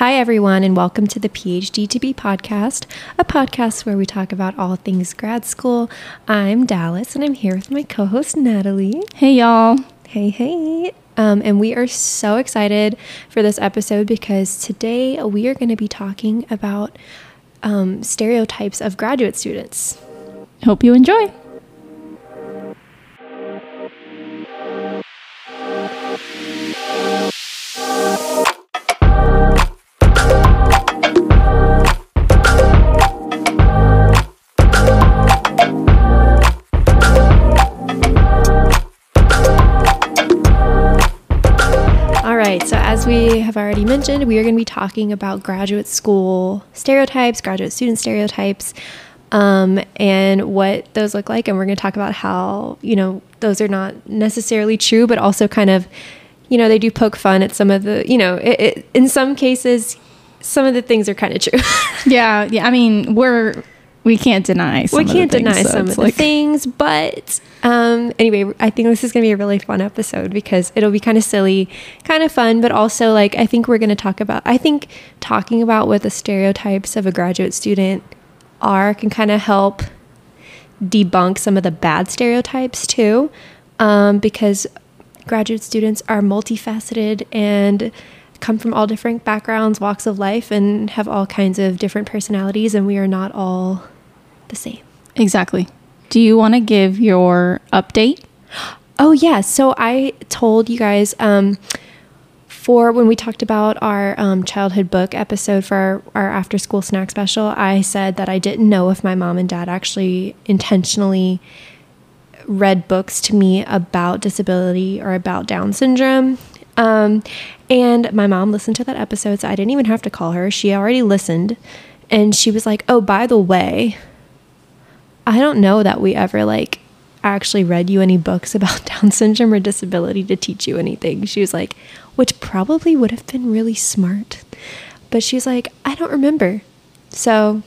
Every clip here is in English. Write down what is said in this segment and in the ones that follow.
Hi, everyone, and welcome to the PhD to Be podcast, a podcast where we talk about all things grad school. I'm Dallas, and I'm here with my co host, Nataly. Hey, y'all. Hey, hey. Um, and we are so excited for this episode because today we are going to be talking about um, stereotypes of graduate students. Hope you enjoy. As we have already mentioned, we are going to be talking about graduate school stereotypes, graduate student stereotypes, um, and what those look like. And we're going to talk about how, you know, those are not necessarily true, but also kind of, you know, they do poke fun at some of the, you know, it, it, in some cases, some of the things are kind of true. Yeah, yeah. I mean, we're we can't deny. Some we can't things, deny so some it's of the things, but um, anyway, I think this is going to be a really fun episode because it'll be kind of silly, kind of fun, but also like I think we're going to talk about. I think talking about what the stereotypes of a graduate student are can kind of help debunk some of the bad stereotypes too, um, because graduate students are multifaceted and come from all different backgrounds, walks of life, and have all kinds of different personalities, and we are not all the same. Exactly. Do you want to give your update? Oh yeah, so I told you guys um, for when we talked about our um, childhood book episode for our, our after school snack special, I said that I didn't know if my mom and dad actually intentionally read books to me about disability or about Down syndrome. Um, and my mom listened to that episode, so I didn't even have to call her. She already listened, and she was like, "Oh, by the way, I don't know that we ever like actually read you any books about Down syndrome or disability to teach you anything. She was like, which probably would have been really smart. But she's like, I don't remember. So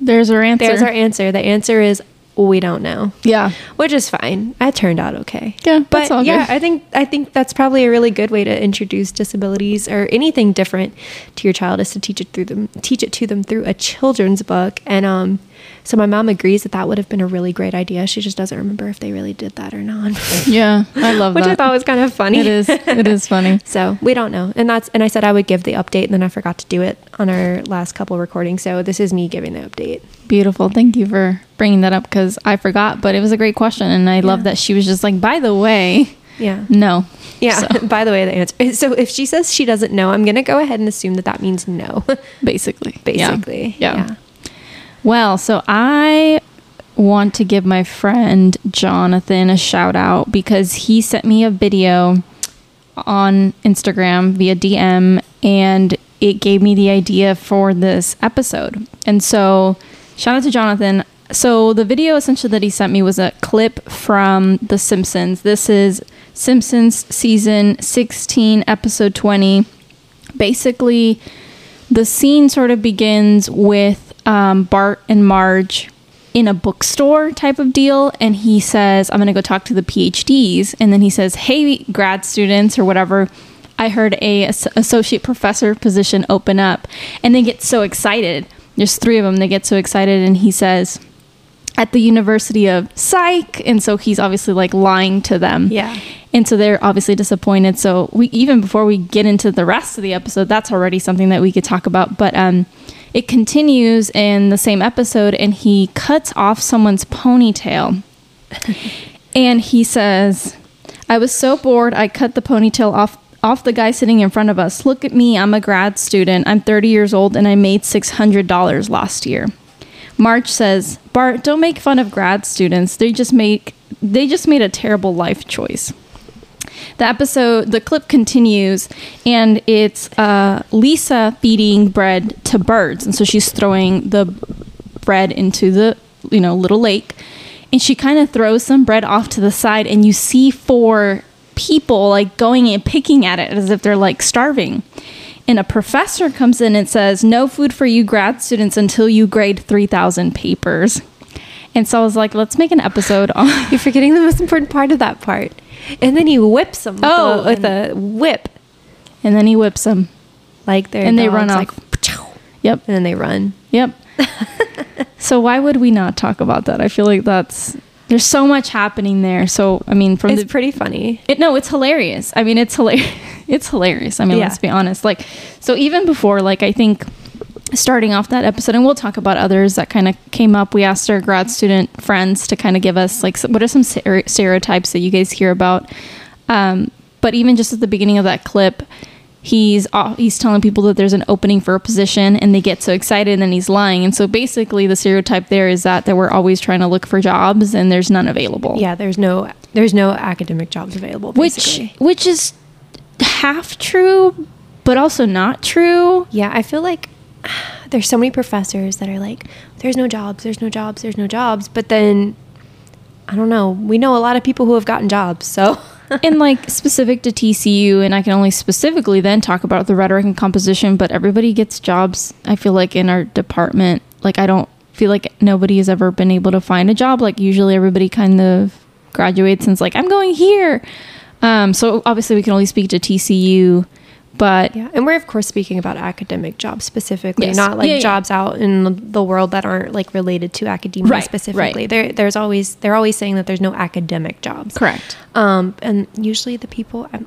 There's our answer. there's our answer. The answer is we don't know. yeah. Which is fine. It turned out okay. Yeah, But yeah. I think I think that's probably a really good way to introduce disabilities or anything different to your child is to teach it through them teach it to them through a children's book. And um so my mom agrees that that would have been a really great idea. She just doesn't remember if they really did that or not. Yeah. I love Which that. Which I thought was kind of funny. it is. It is funny. So we don't know, and that's and I said I would give the update, and then I forgot to do it on our last couple recordings. So this is me giving the update. Beautiful. Thank you for bringing that up because I forgot, but it was a great question, and I love that she was just like, by the way, Yeah, no. yeah. So, By the way, the answer. So if she says she doesn't know, I'm gonna go ahead and assume that that means no. basically. Yeah. Basically, Yeah. Well, so I want to give my friend Jonathan a shout out because he sent me a video on Instagram via DM and it gave me the idea for this episode. And so, shout out to Jonathan. So, the video essentially that he sent me was a clip from The Simpsons. This is Simpsons season 16, episode 20. Basically, the scene sort of begins with um, Bart and Marge in a bookstore type of deal and he says i'm going to go talk to the phds and then he says hey grad students or whatever i heard a associate professor position open up and they get so excited there's three of them they get so excited and he says at the university of psych and so he's obviously like lying to them Yeah. and so they're obviously disappointed. So we even before we get into the rest of the episode, that's already something that we could talk about. But um, it continues in the same episode, and he cuts off someone's ponytail, and he says, "I was so bored, I cut the ponytail off." Off the guy sitting in front of us. Look at me. I'm a grad student. I'm 30 years old and I made $600 last year. Marge says, "Bart, don't make fun of grad students. They just make they just made a terrible life choice." The episode, the clip continues, and it's uh, Lisa feeding bread to birds, and so she's throwing the bread into the you know little lake, and she kind of throws some bread off to the side, and you see four people like going and picking at it as if they're like starving. And a professor comes in and says, No food for you grad students until you grade 3,000 papers. And so I was like, let's make an episode on. You're forgetting the most important part of that part. And then he whips them oh, with, Oh, a, with a whip. And then he whips them. like their And they run off. like, Yep. and then they run. Yep. so why would we not talk about that? I feel like that's there's so much happening there. So I mean, from It's the pretty funny. it, no, it's hilarious. I mean, it's hilarious. It's hilarious. I mean, Yeah. let's be honest. Like, so even before, like, I think starting off that episode, and we'll talk about others that kind of came up. We asked our grad student friends to kind of give us like, what are some stereotypes that you guys hear about? Um, but even just at the beginning of that clip, he's he's telling people that there's an opening for a position, and they get so excited, and then he's lying. And so basically, the stereotype there is that that we're always trying to look for jobs, and there's none available. Yeah, there's no there's no academic jobs available. which which is half true but also not true Yeah, I feel like there's so many professors that are like, there's no jobs, there's no jobs, there's no jobs. But then, I don't know. We know a lot of people who have gotten jobs. So, and like specific to TCU and I can only specifically then talk about the rhetoric and composition but everybody gets jobs I feel like in our department like I don't feel like nobody has ever been able to find a job like usually everybody kind of graduates and like I'm going here um so obviously we can only speak to TCU but yeah. And we're, of course, speaking about academic jobs specifically, Yes. not like Yeah, yeah. jobs out in the world that aren't like related to academia Right, specifically. right. There, there's always, they're always saying that there's no academic jobs. correct Um, and usually the people, um,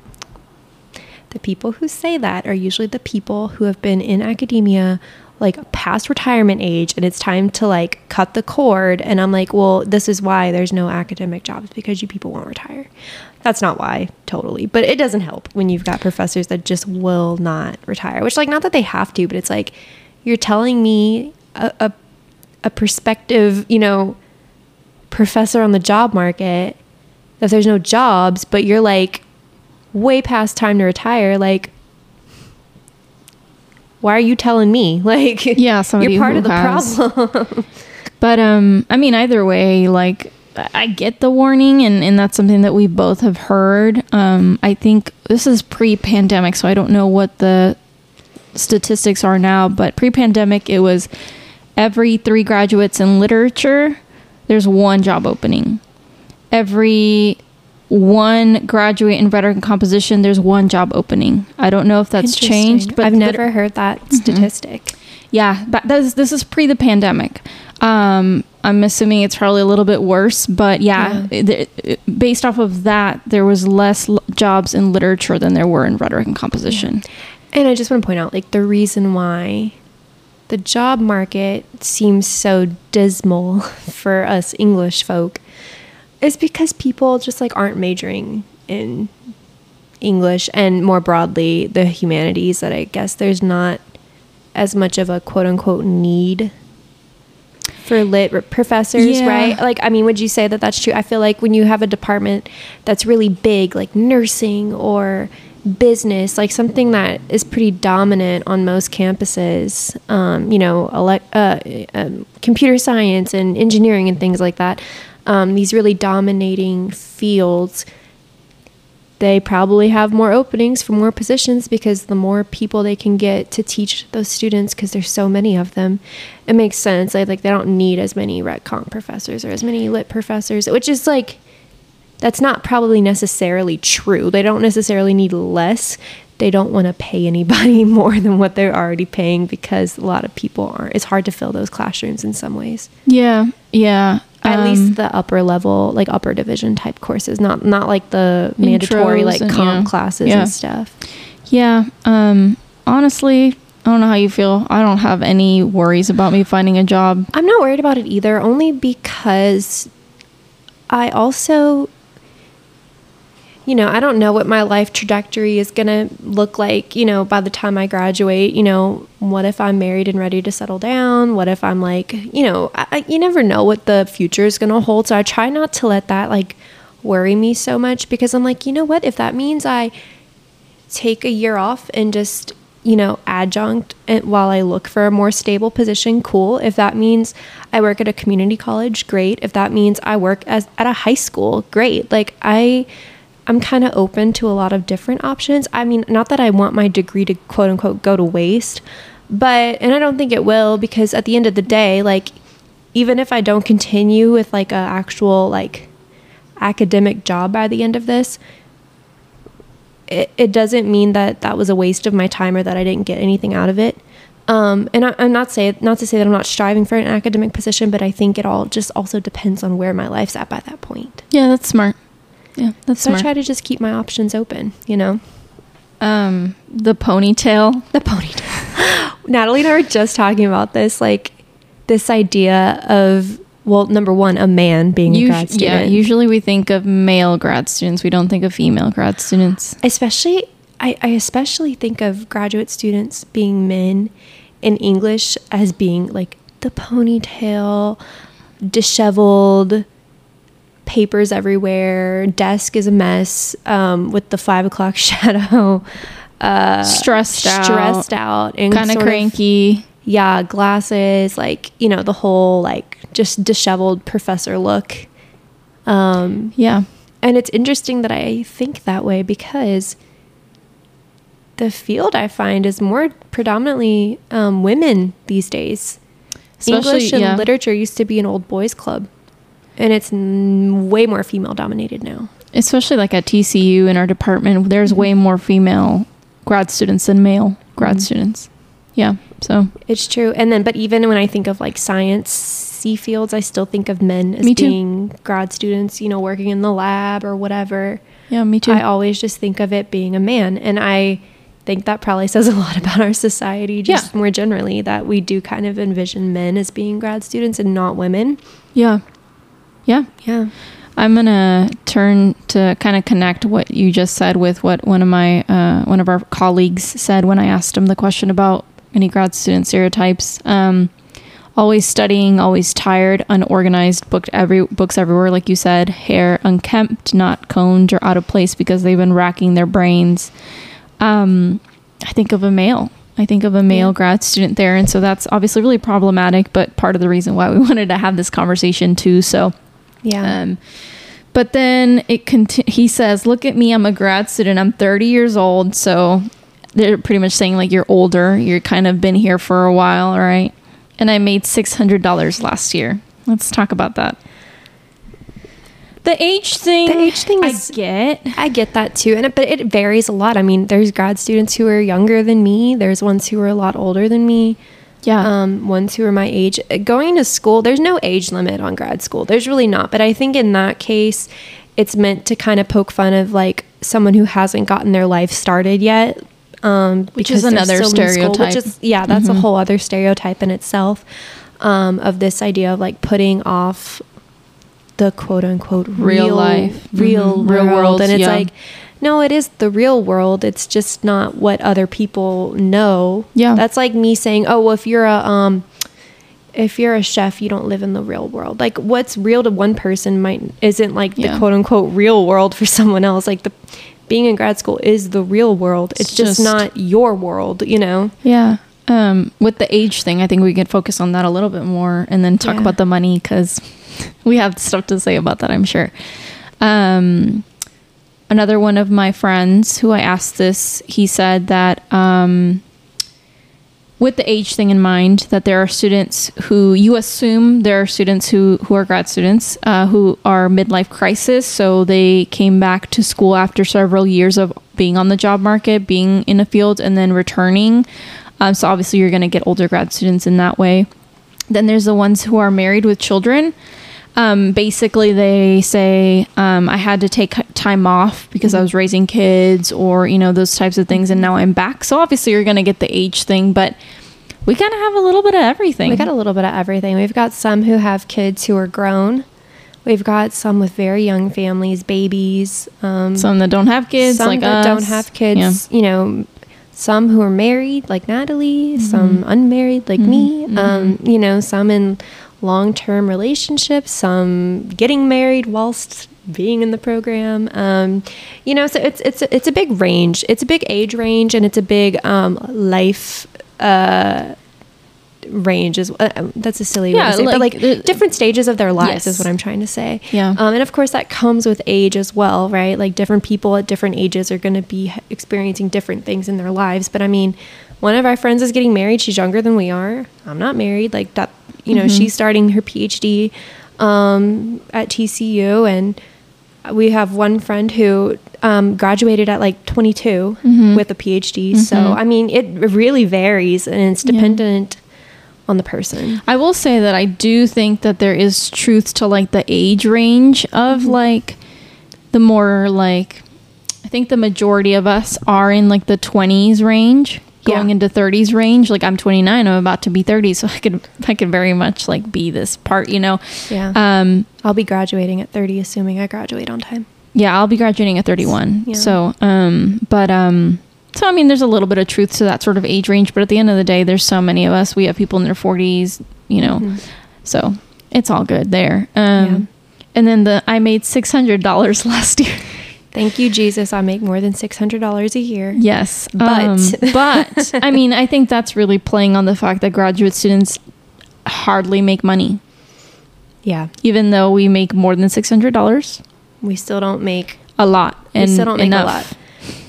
the people who say that are usually the people who have been in academia like past retirement age and it's time to like cut the cord and i'm like well this is why there's no academic jobs because you people won't retire. That's not why totally. But it doesn't help when you've got professors that just will not retire which like not that they have to but it's like you're telling me a, a, a perspective you know professor on the job market that there's no jobs, but you're like way past time to retire, like why are you telling me? Like Yeah, somebody you're part of the has- problem. But um, I mean, either way, like I I get the warning, and and that's something that we both have heard. Um, I think this is pre-pandemic, so I don't know what the statistics are now, but pre-pandemic, it was every three graduates in literature, there's one job opening. Every one graduate in rhetoric and composition, there's one job opening. I don't know if that's changed, but I've never heard that statistic. yeah, but this this is pre the pandemic. Um, I'm assuming it's probably a little bit worse, but yeah, it- it- based off of that, there was less l- jobs in literature than there were in rhetoric and composition. And I just want to point out like the reason why the job market seems so dismal for us English folk is because people just like aren't majoring in English and more broadly the humanities that I guess there's not as much of a quote unquote need for lit professors, Yeah. right? Like, I mean, would you say that that's true? I feel like when you have a department that's really big, like nursing or business, like something that is pretty dominant on most campuses, um, you know, elect, uh, um, computer science and engineering and things like that, um, these really dominating fields they probably have more openings for more positions because the more people they can get to teach those students because there's so many of them it makes sense. Like, like they don't need as many rhet comp professors or as many lit professors which is like that's not probably necessarily true. They don't necessarily need less. They don't want to pay anybody more than what they're already paying because a lot of people aren't. It's hard to fill those classrooms in some ways. Yeah, yeah. At Um, least the upper level like upper division type courses not not like the mandatory like and- comp yeah. classes Yeah. and stuff yeah. Um, honestly, I don't know how you feel. I don't have any worries about me finding a job. i'm not worried about it either only because i also you know i don't know what my life trajectory is going to look like you know by the time i graduate you know what if i'm married and ready to settle down? What if i'm like you know I, you never know what the future is going to hold. So i try not to let that like worry me so much because i'm like you know what? If that means i take a year off and just you know adjunct while i look for a more stable position cool. If that means i work at a community college great. If that means i work as at a high school great. Like i i'm kind of open to a lot of different options i mean not that i want my degree to quote unquote go to waste but and i don't think it will because at the end of the day like even if i don't continue with like a actual like academic job by the end of this it, it doesn't mean that that was a waste of my time or that I didn't get anything out of it. Um, and I, I'm not say not to say that I'm not striving for an academic position, but I think it all just also depends on where my life's at by that point. Yeah, that's smart. Yeah, that's So smart. I try to just keep my options open, you know. um, the ponytail. The ponytail. Nataly and I were just talking about this, like this idea of well, number one, a man being a grad student. yeah, usually we think of male grad students. We don't think of female grad students. especially I, I especially think of graduate students being men in English as being like the ponytail, disheveled, papers everywhere, desk is a mess, um, with the five o'clock shadow, uh, Stressed out. stressed out, and Kind of cranky. yeah, glasses, like you know the whole like just disheveled professor look. Um, Yeah. and it's interesting that I think that way because the field I find is more predominantly um, women these days. Especially, English and yeah. literature used to be an old boys club, and it's n- way more female dominated now. Especially like at TCU in our department, there's way more female grad students than male grad Mhm. students. Yeah. So It's true. And then, but even when I think of like science C fields, I still think of men as being grad students, you know, working in the lab or whatever. yeah, me too. I always just think of it being a man. And I think that probably says a lot about our society, just Yeah. more generally, that we do kind of envision men as being grad students and not women. yeah. Yeah. Yeah. I'm gonna turn to kind of connect what you just said with what one of my uh, one of our colleagues said when I asked him the question about any grad student stereotypes. Um, always studying, always tired, unorganized, booked every books everywhere, like you said. Hair unkempt, not combed or out of place because they've been racking their brains. Um, I think of a male. I think of a male Yeah. grad student there, and so that's obviously really problematic. But part of the reason why we wanted to have this conversation too. So. Yeah. Um, but then it conti- he says, "Look at me, I'm a grad student. I'm 30 years old." So they're pretty much saying like you're older. You're kind of been here for a while, all right? And I made $600 last year. Let's talk about that. The age thing. The age thing I is- get. I get that too, and it, but it varies a lot. I mean, there's grad students who are younger than me. There's ones who are a lot older than me. Yeah. Um, ones who are my age. Going to school, there's no age limit on grad school. There's really not. But I think in that case, it's meant to kind of poke fun of like someone who hasn't gotten their life started yet. Um, Which is another in school, stereotype. which is yeah, that's Mhm. a whole other stereotype in itself. Um, of this idea of like putting off the quote unquote Real life. real Mhm. Real world, world, and it's yeah. like no, it is the real world. It's just not what other people know. Yeah. That's like me saying, "Oh, well, if you're a um if you're a chef, you don't live in the real world." Like what's real to one person might isn't like Yeah. the quote unquote real world for someone else. Like the being in grad school is the real world. It's, It's just, just- not your world, you know. Yeah. Um, with the age thing, I think we could focus on that a little bit more and then talk Yeah. about the money because we have stuff to say about that, I'm sure. Um, another one of my friends who I asked this, he said that um, with the age thing in mind, that there are students who you assume there are students who, who are grad students uh, who are midlife crisis. So they came back to school after several years of being on the job market, being in a field, and then returning. Um, so obviously, you're going to get older grad students in that way. Then there's the ones who are married with children. Um, basically, they say um, I had to take time off because I was raising kids, or you know those types of things, and now I'm back. So obviously, you're going to get the age thing, but we kind of have a little bit of everything. We got a little bit of everything. We've got some who have kids who are grown. We've got some with very young families, babies. Um, some that don't have kids, some like that us. don't have kids. You know, some who are married, like Nataly. Some unmarried, like me. Um, you know, some in long-term relationships. Some getting married whilst being in the program. Um, you know, so it's it's it's a big range. It's a big age range, and it's a big um, life. Uh, range is uh, that's a silly way to say, it, but like, like the- different stages of their lives is what I'm trying to say. Yeah. Um, and of course, that comes with age as well, right? Like different people at different ages are going to be experiencing different things in their lives. But I mean, one of our friends is getting married. She's younger than we are. I'm not married. Like that, you know, Mm-hmm. she's starting her PhD um, at TCU, and we have one friend who um, graduated at like 22 Mhm. with a PhD. So Mhm. I mean, it really varies, and it's Yeah. dependent on the person. I will say that I do think that there is truth to like the age range of Mm-hmm. like the more like I think the majority of us are in like the 20s range going Yeah. into 30s range like I'm 29 I'm about to be 30 so I could I could very much like be this part you know Yeah, um I'll be graduating at 30, assuming I graduate on time. yeah I'll be graduating at 31 Yeah. so um but um so I mean there's a little bit of truth to that sort of age range but at the end of the day there's so many of us we have people in their 40s you know Mhm. so it's all good there. Um, Yeah. And then the I made six hundred dollars last year. Thank you, Jesus. I make more than six hundred dollars a year. Yes, But- um, but I mean, I think that's really playing on the fact that graduate students hardly make money, Yeah, even though we make more than six hundred dollars. we still don't make. A lot, and we still don't make enough. a lot.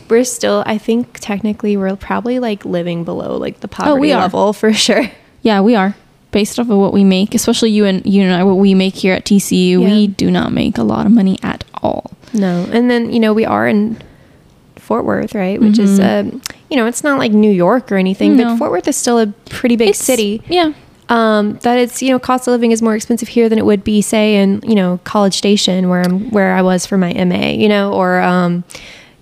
We're still. I think technically we're probably like living below like the poverty Oh, we are. level for sure. Yeah, we are based off of what we make, especially you and you and I. What we make here at TCU, Yeah. we do not make a lot of money at all. No, and then you know we are in Fort Worth, right? Which is, Mhm. um, you know, it's not like New York or anything, No. but Fort Worth is still a pretty big It's- city. Yeah, Um, that it's you know cost of living is more expensive here than it would be say in you know College Station where I'm where I was for my MA, you know, or um,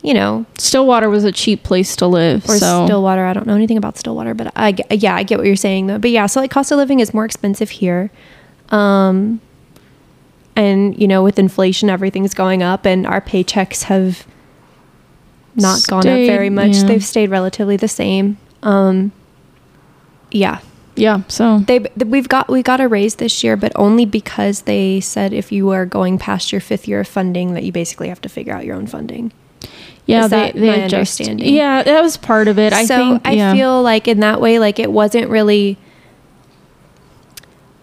you know, Stillwater was a cheap place to live. or so Stillwater. I don't know anything about Stillwater, but I yeah I get what you're saying though. But yeah, so like cost of living is more expensive here. Um, and you know with inflation everything's going up and our paychecks have not gone up very much. yeah. They've stayed relatively the same. Um, yeah, yeah, so they we've got we got a raise this year, but only because they said if you are going past your fifth year of funding, that you basically have to figure out your own funding. Yeah, they, that they my adjust. understanding? Yeah, that was part of it. I so think. I feel like in that way, like it wasn't really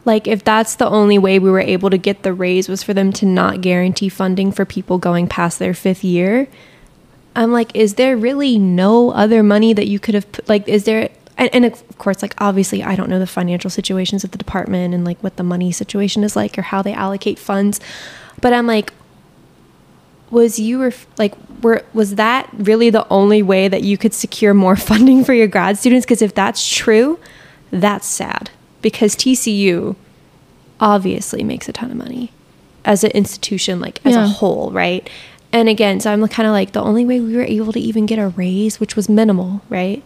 like if that's the only way we were able to get the raise was for them to not guarantee funding for people going past their fifth year. I'm like, is there really no other money that you could have put? Like, is there? And, and of course, like obviously, I don't know the financial situations of the department and like what the money situation is like or how they allocate funds, but I'm like, was you ref- like were was that really the only way that you could secure more funding for your grad students because if that's true that's sad because TCU obviously makes a ton of money as an institution like as Yeah. a whole right and again so i'm kind of like the only way we were able to even get a raise which was minimal right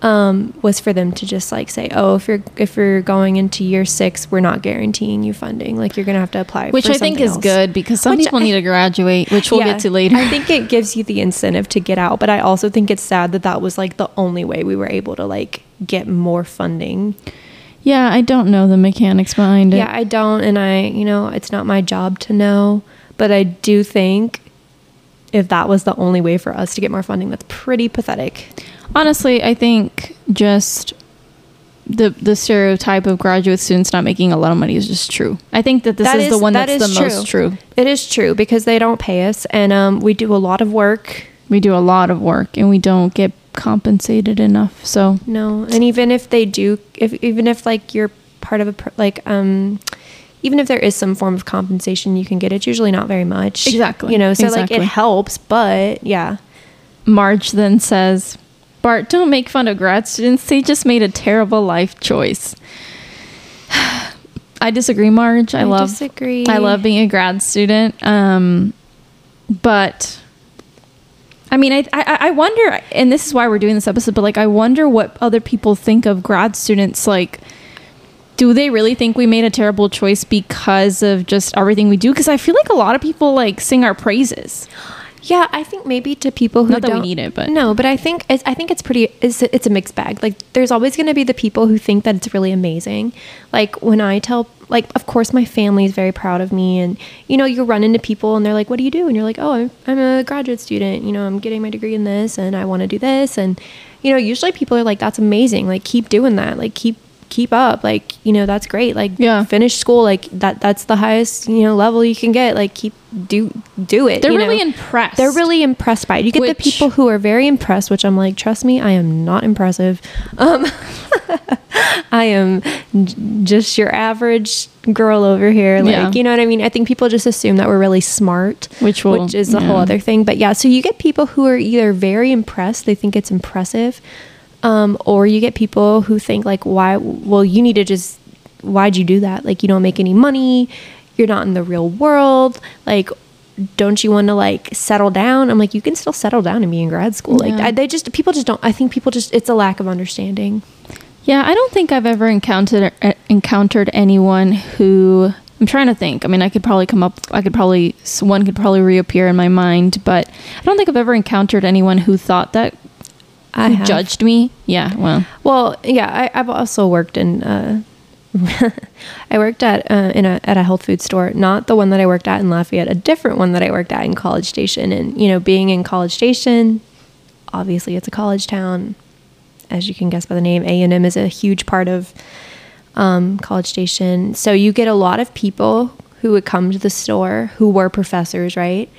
um, was for them to just like say oh if you're if you're going into year six we're not guaranteeing you funding like you're gonna have to apply for which I think is else. good because some Which people I- need to graduate, which we'll Yeah, get to later. I think it gives you the incentive to get out, but I also think it's sad that that was like the only way we were able to like get more funding. Yeah, I don't know the mechanics behind it. Yeah, I don't, and I, you know, it's not my job to know, but I do think if that was the only way for us to get more funding, that's pretty pathetic. Honestly, I think just the the stereotype of graduate students not making a lot of money is just true. I think that this That is, the one that that's the is most true. It is true because they don't pay us, and um, we do a lot of work. We do a lot of work and we don't get compensated enough. So No, and even if they do, if even if like you're part of a like um, even if there is some form of compensation you can get, it's usually not very much. Exactly, You know, so like it helps, but yeah, Marge then says, Bart, don't make fun of grad students. They just made a terrible life choice. I disagree, Marge. I, I love disagree. I love being a grad student. Um, but I mean, I, I I wonder, and this is why we're doing this episode. But like, I wonder what other people think of grad students. Like, do they really think we made a terrible choice because of just everything we do? Because I feel like a lot of people like sing our praises. Yeah, I think maybe to people who Not that don't need it, but- no, but I think it's, I think it's pretty. It's, it's a mixed bag. Like, there's always going to be the people who think that it's really amazing. Like when I tell, like, of course, my family is very proud of me, and you know, you run into people and they're like, "What do you do?" And you're like, "Oh, I'm, I'm a graduate student. You know, I'm getting my degree in this, and I want to do this." And you know, usually people are like, "That's amazing. Like, keep doing that. Like, keep." Keep up like you know that's great like Yeah. finish school like that that's the highest you know level you can get like keep do do it They're really know? impressed. They're really impressed by it. You get the people who are very impressed, which I'm like, trust me, I am not impressive. Um, I am j- just your average girl over here. Like, Yeah. you know what I mean? I think people just assume that we're really smart, Which will- which is a whole other thing. But yeah, so you get people who are either very impressed, they think it's impressive, um, or you get people who think like, why? Well, you need to just, why'd you do that? Like, you don't make any money. You're not in the real world. Like, don't you want to like settle down? I'm like, you can still settle down and be in grad school. Like, Yeah. I, they just people just don't. I think people just it's a lack of understanding. Yeah, I don't think I've ever encountered uh, encountered anyone who I'm trying to think. I mean, I could probably come up. I could probably one could probably reappear in my mind, but I don't think I've ever encountered anyone who thought that I have. judged me. Yeah, well, Well, yeah, I, I've also worked in. Uh, I worked at uh, in a at a health food store, not the one that I worked at in Lafayette, a different one that I worked at in College Station. And you know, being in College Station, obviously it's a college town, as you can guess by the name. A and M is a huge part of um, College Station, so you get a lot of people who would come to the store who were professors, right?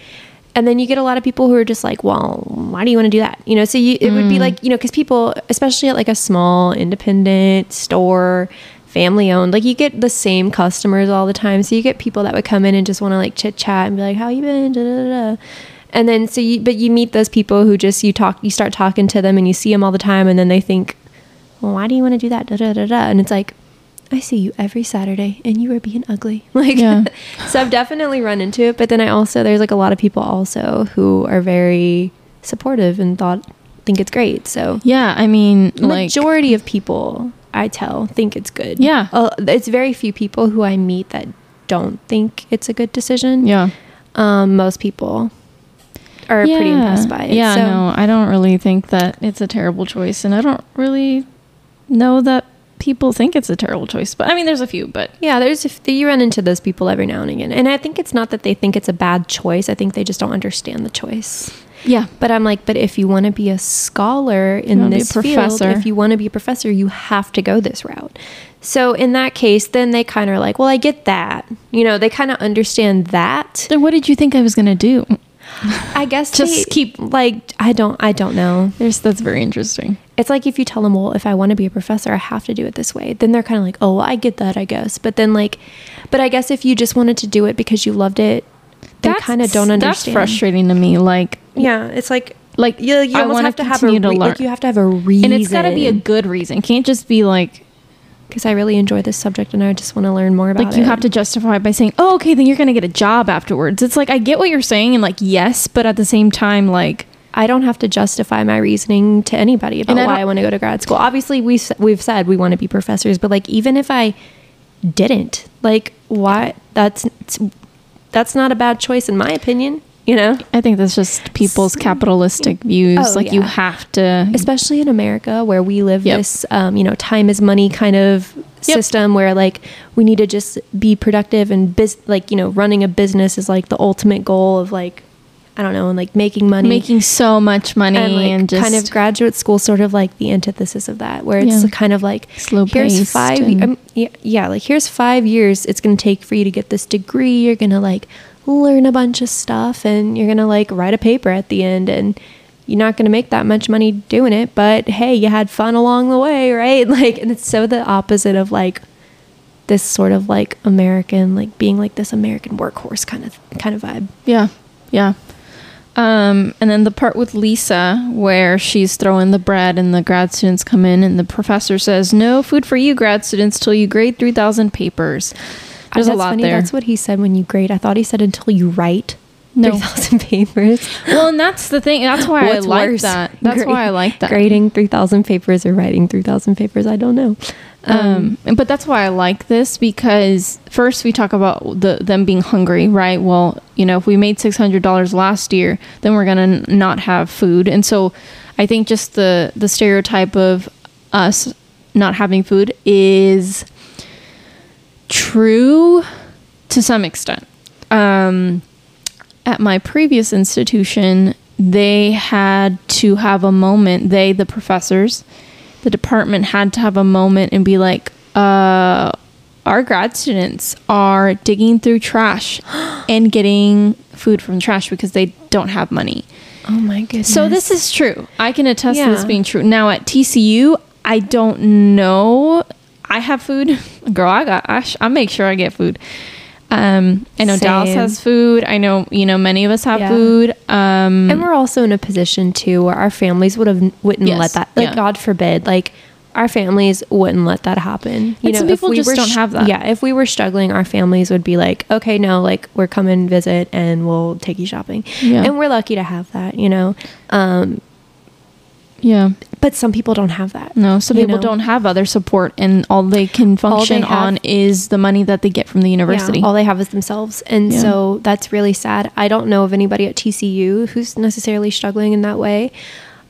And then you get a lot of people who are just like, well, why do you want to do that? You know, so you, it would be mm. like, you know, because people, especially at like a small independent store, family owned, like you get the same customers all the time. So you get people that would come in and just want to like chit chat and be like, how you been? Da, da, da, da. And then, so you, but you meet those people who just, you talk, you start talking to them and you see them all the time. And then they think, well, why do you want to do that? Da, da, da, da. And it's like, I see you every Saturday and you are being ugly. Like, Yeah. so I've definitely run into it. But then I also, there's like a lot of people also who are very supportive and thought, think it's great. So yeah. I mean, like, majority of people I tell think it's good. Yeah. Uh, it's very few people who I meet that don't think it's a good decision. yeah, Um, most people are pretty impressed by it. Yeah, so, no, I don't really think that it's a terrible choice, and I don't really know that people think it's a terrible choice. But I mean, there's a few, but Yeah, there's if you run into those people every now and again, and I think it's not that they think it's a bad choice. I think they just don't understand the choice. yeah, But I'm like, but if you want to be a scholar in this field, if you want to be a professor, you have to go this route. So in that case, then they kind of are like, well, I get that. You know, they kind of understand that. then what did you think I was gonna do? I guess Just they- keep- like I don't I don't know. There's that's very interesting. It's like if you tell them, well, if I want to be a professor, I have to do it this way. Then they're kind of like, oh, well, I get that, I guess. But then like, but I guess if you just wanted to do it because you loved it, they kind of don't understand. That's frustrating to me. Like, Yeah, it's like like you, you I almost have to have a continue to learn. like you have to have a reason, and it's got to be a good reason. It can't just be like because I really enjoy this subject and I just want to learn more about it. like it. you have to justify it by saying, "Oh, okay, then you're gonna get a job afterwards." It's like I get what you're saying, and like yes, but at the same time, like I don't have to justify my reasoning to anybody about I why I want to go to grad school. Obviously, we we've said we want to be professors, but like even if I didn't, like why that's that's not a bad choice in my opinion. You know, I think that's just people's capitalistic views. Oh, like you have to, especially in America where we live Yep. this um, you know time is money kind of Yep. system where like we need to just be productive and biz- like you know running a business is like the ultimate goal of like I don't know and like making money making so much money and and, like just kind of graduate school sort of like the antithesis of that where it's Yeah. kind of like Slow here's five and- um, yeah, yeah like here's five years it's going to take for you to get this degree you're going to like learn a bunch of stuff and you're going to like write a paper at the end and you're not going to make that much money doing it but hey you had fun along the way right like and it's so the opposite of like this sort of like american like being like this american workhorse kind of kind of vibe yeah, yeah. Um, and then the part with Lisa where she's throwing the bread and the grad students come in and the professor says, "No food for you, grad students, till you grade three thousand papers." There's a That's lot funny. there. That's what he said when you grade. I thought he said until you write No. 3,000 papers. well, and that's the thing. That's why What's I like worse, that. That's why I like that. Grading 3,000 papers or writing 3,000 papers. I don't know. um, and- but that's why I like this because first we talk about the them being hungry, right? Well, you know, if we made six hundred dollars last year, then we're gonna n- not have food, and so I think just the the stereotype of us not having food is true to some extent. Um, at my previous institution, they had to have a moment. They, the professors, the department had to have a moment and be like, uh, our grad students are digging through trash and getting food from trash because they don't have money. oh my goodness. So this is true. I can attest to this being true. Now at TCU, I don't know. I have food. Girl, I got I, sh- I make sure I get food. Um, I know Dallas has food. I know you know many of us have Yeah. food. Um, and we're also in a position too where our families would have wouldn't Yes, let that like yeah. god forbid like our families wouldn't let that happen you And some if people just don't sh- have that. yeah if we were struggling our families would be like okay no like we're coming visit and we'll take you shopping Yeah. and we're lucky to have that you know um yeah. but some people don't have that No, some people know? don't have other support, and all they can function have- on is the money that they get from the university. Yeah, all they have is themselves. And Yeah. so that's really sad. I don't know of anybody at TCU who's necessarily struggling in that way.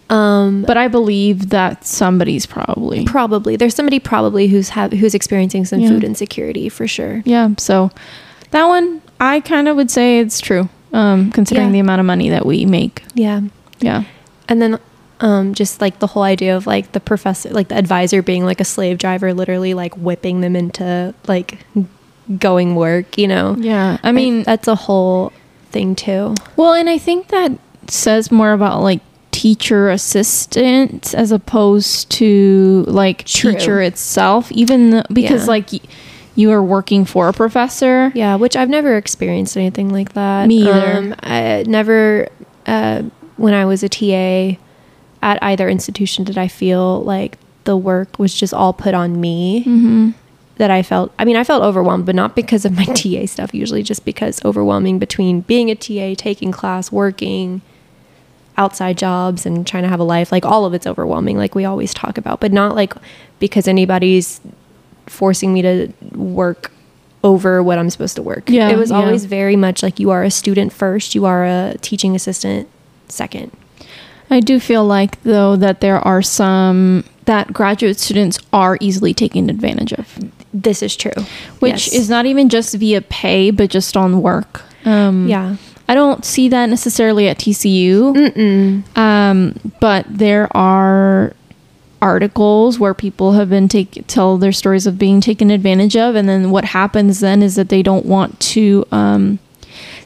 Um, but I believe that somebody's probably probably there's somebody probably who's have who's experiencing some Yeah. food insecurity for sure. yeah. So that one, I kind of would say it's true, um, considering the amount of money that we make. Yeah. Yeah, And then um, just like the whole idea of like the professor, like the advisor being like a slave driver, literally like whipping them into like going work, you know? yeah. I mean, that's a whole thing too. Well, and I think that says more about like teacher assistant as opposed to like True. teacher itself, even because Yeah. like y- you are working for a professor. Yeah, which I've never experienced anything like that. Me either. Um, I never, uh, when I was a TA at either institution, did I feel like the work was just all put on me. Mm-hmm. That I felt, I mean, I felt overwhelmed, but not because of my TA stuff, usually just because overwhelming between being a TA, taking class, working, outside jobs, and trying to have a life. Like all of it's overwhelming, like we always talk about, but not like because anybody's forcing me to work over what I'm supposed to work. Yeah, It was yeah. always very much like you are a student first, you are a teaching assistant second. I do feel like though that there are some that graduate students are easily taken advantage of, This is true. which Yes. is not even just via pay, but just on work. Um, yeah. I don't see that necessarily at TCU. Mm-mm. Um, but there are articles where people have been take tell their stories of being taken advantage of, and then what happens then is that they don't want to um,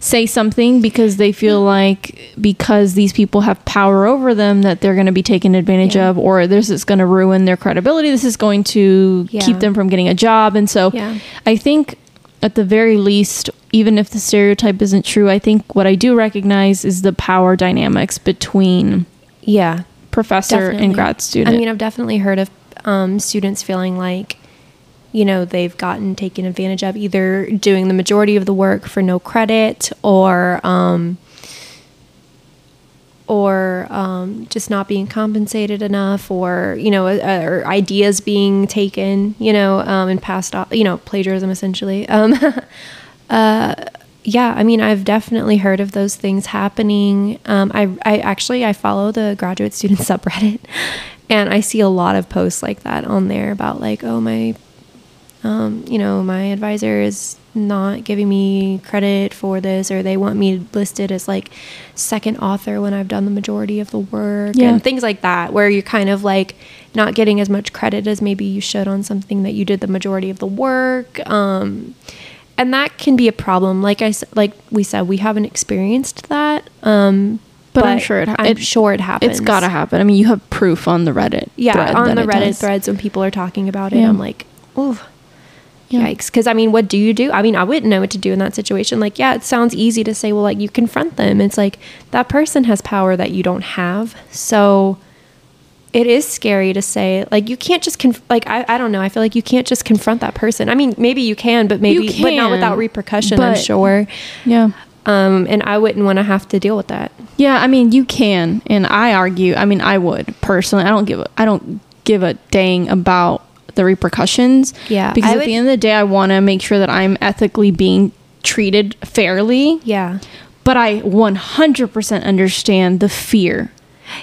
say something because they feel like because these people have power over them that they're going to be taken advantage Yeah. of, or this is going to ruin their credibility. This is going to Yeah. keep them from getting a job, and so Yeah. I think at the very least, even if the stereotype isn't true, I think what I do recognize is the power dynamics between Yeah. professor Definitely. and grad student. I mean, I've definitely heard of um, students feeling like, you know, they've gotten taken advantage of either doing the majority of the work for no credit or, um, or um, just not being compensated enough, or you know, uh, or ideas being taken, you know, um, and passed off, you know, plagiarism essentially. Um, uh, yeah, I mean, I've definitely heard of those things happening. Um, I, I actually I follow the graduate student subreddit, and I see a lot of posts like that on there about like, oh my, um, you know, my advisor is not giving me credit for this, or they want me listed as like second author when I've done the majority of the work, Yeah. and things like that, where you're kind of like not getting as much credit as maybe you should on something that you did the majority of the work. Um, and that can be a problem. Like I like we said, we haven't experienced that. Um, But I'm sure it ha- I'm it- sure it happens. it's got to happen. I mean, you have proof on the Reddit. Yeah, on the it Reddit does. threads when people are talking about it, Yeah. I'm like, oh, Yeah. yikes. Because I mean, what do you do? I mean, I wouldn't know what to do in that situation. Like, yeah, it sounds easy to say, well, like you confront them. It's like that person has power that you don't have. So it is scary to say, like, you can't just conf- like I, I don't know. I feel like you can't just confront that person. I mean, maybe you can, but maybe You but not without can, repercussion. I'm sure. Yeah. Um, and I wouldn't want to have to deal with that. Yeah, I mean, you can, and I argue. I mean, I would personally. I don't give. A, I don't give a dang about the repercussions. Yeah, because I at would- the end of the day, I want to make sure that I'm ethically being treated fairly. Yeah. But I 100% understand the fear.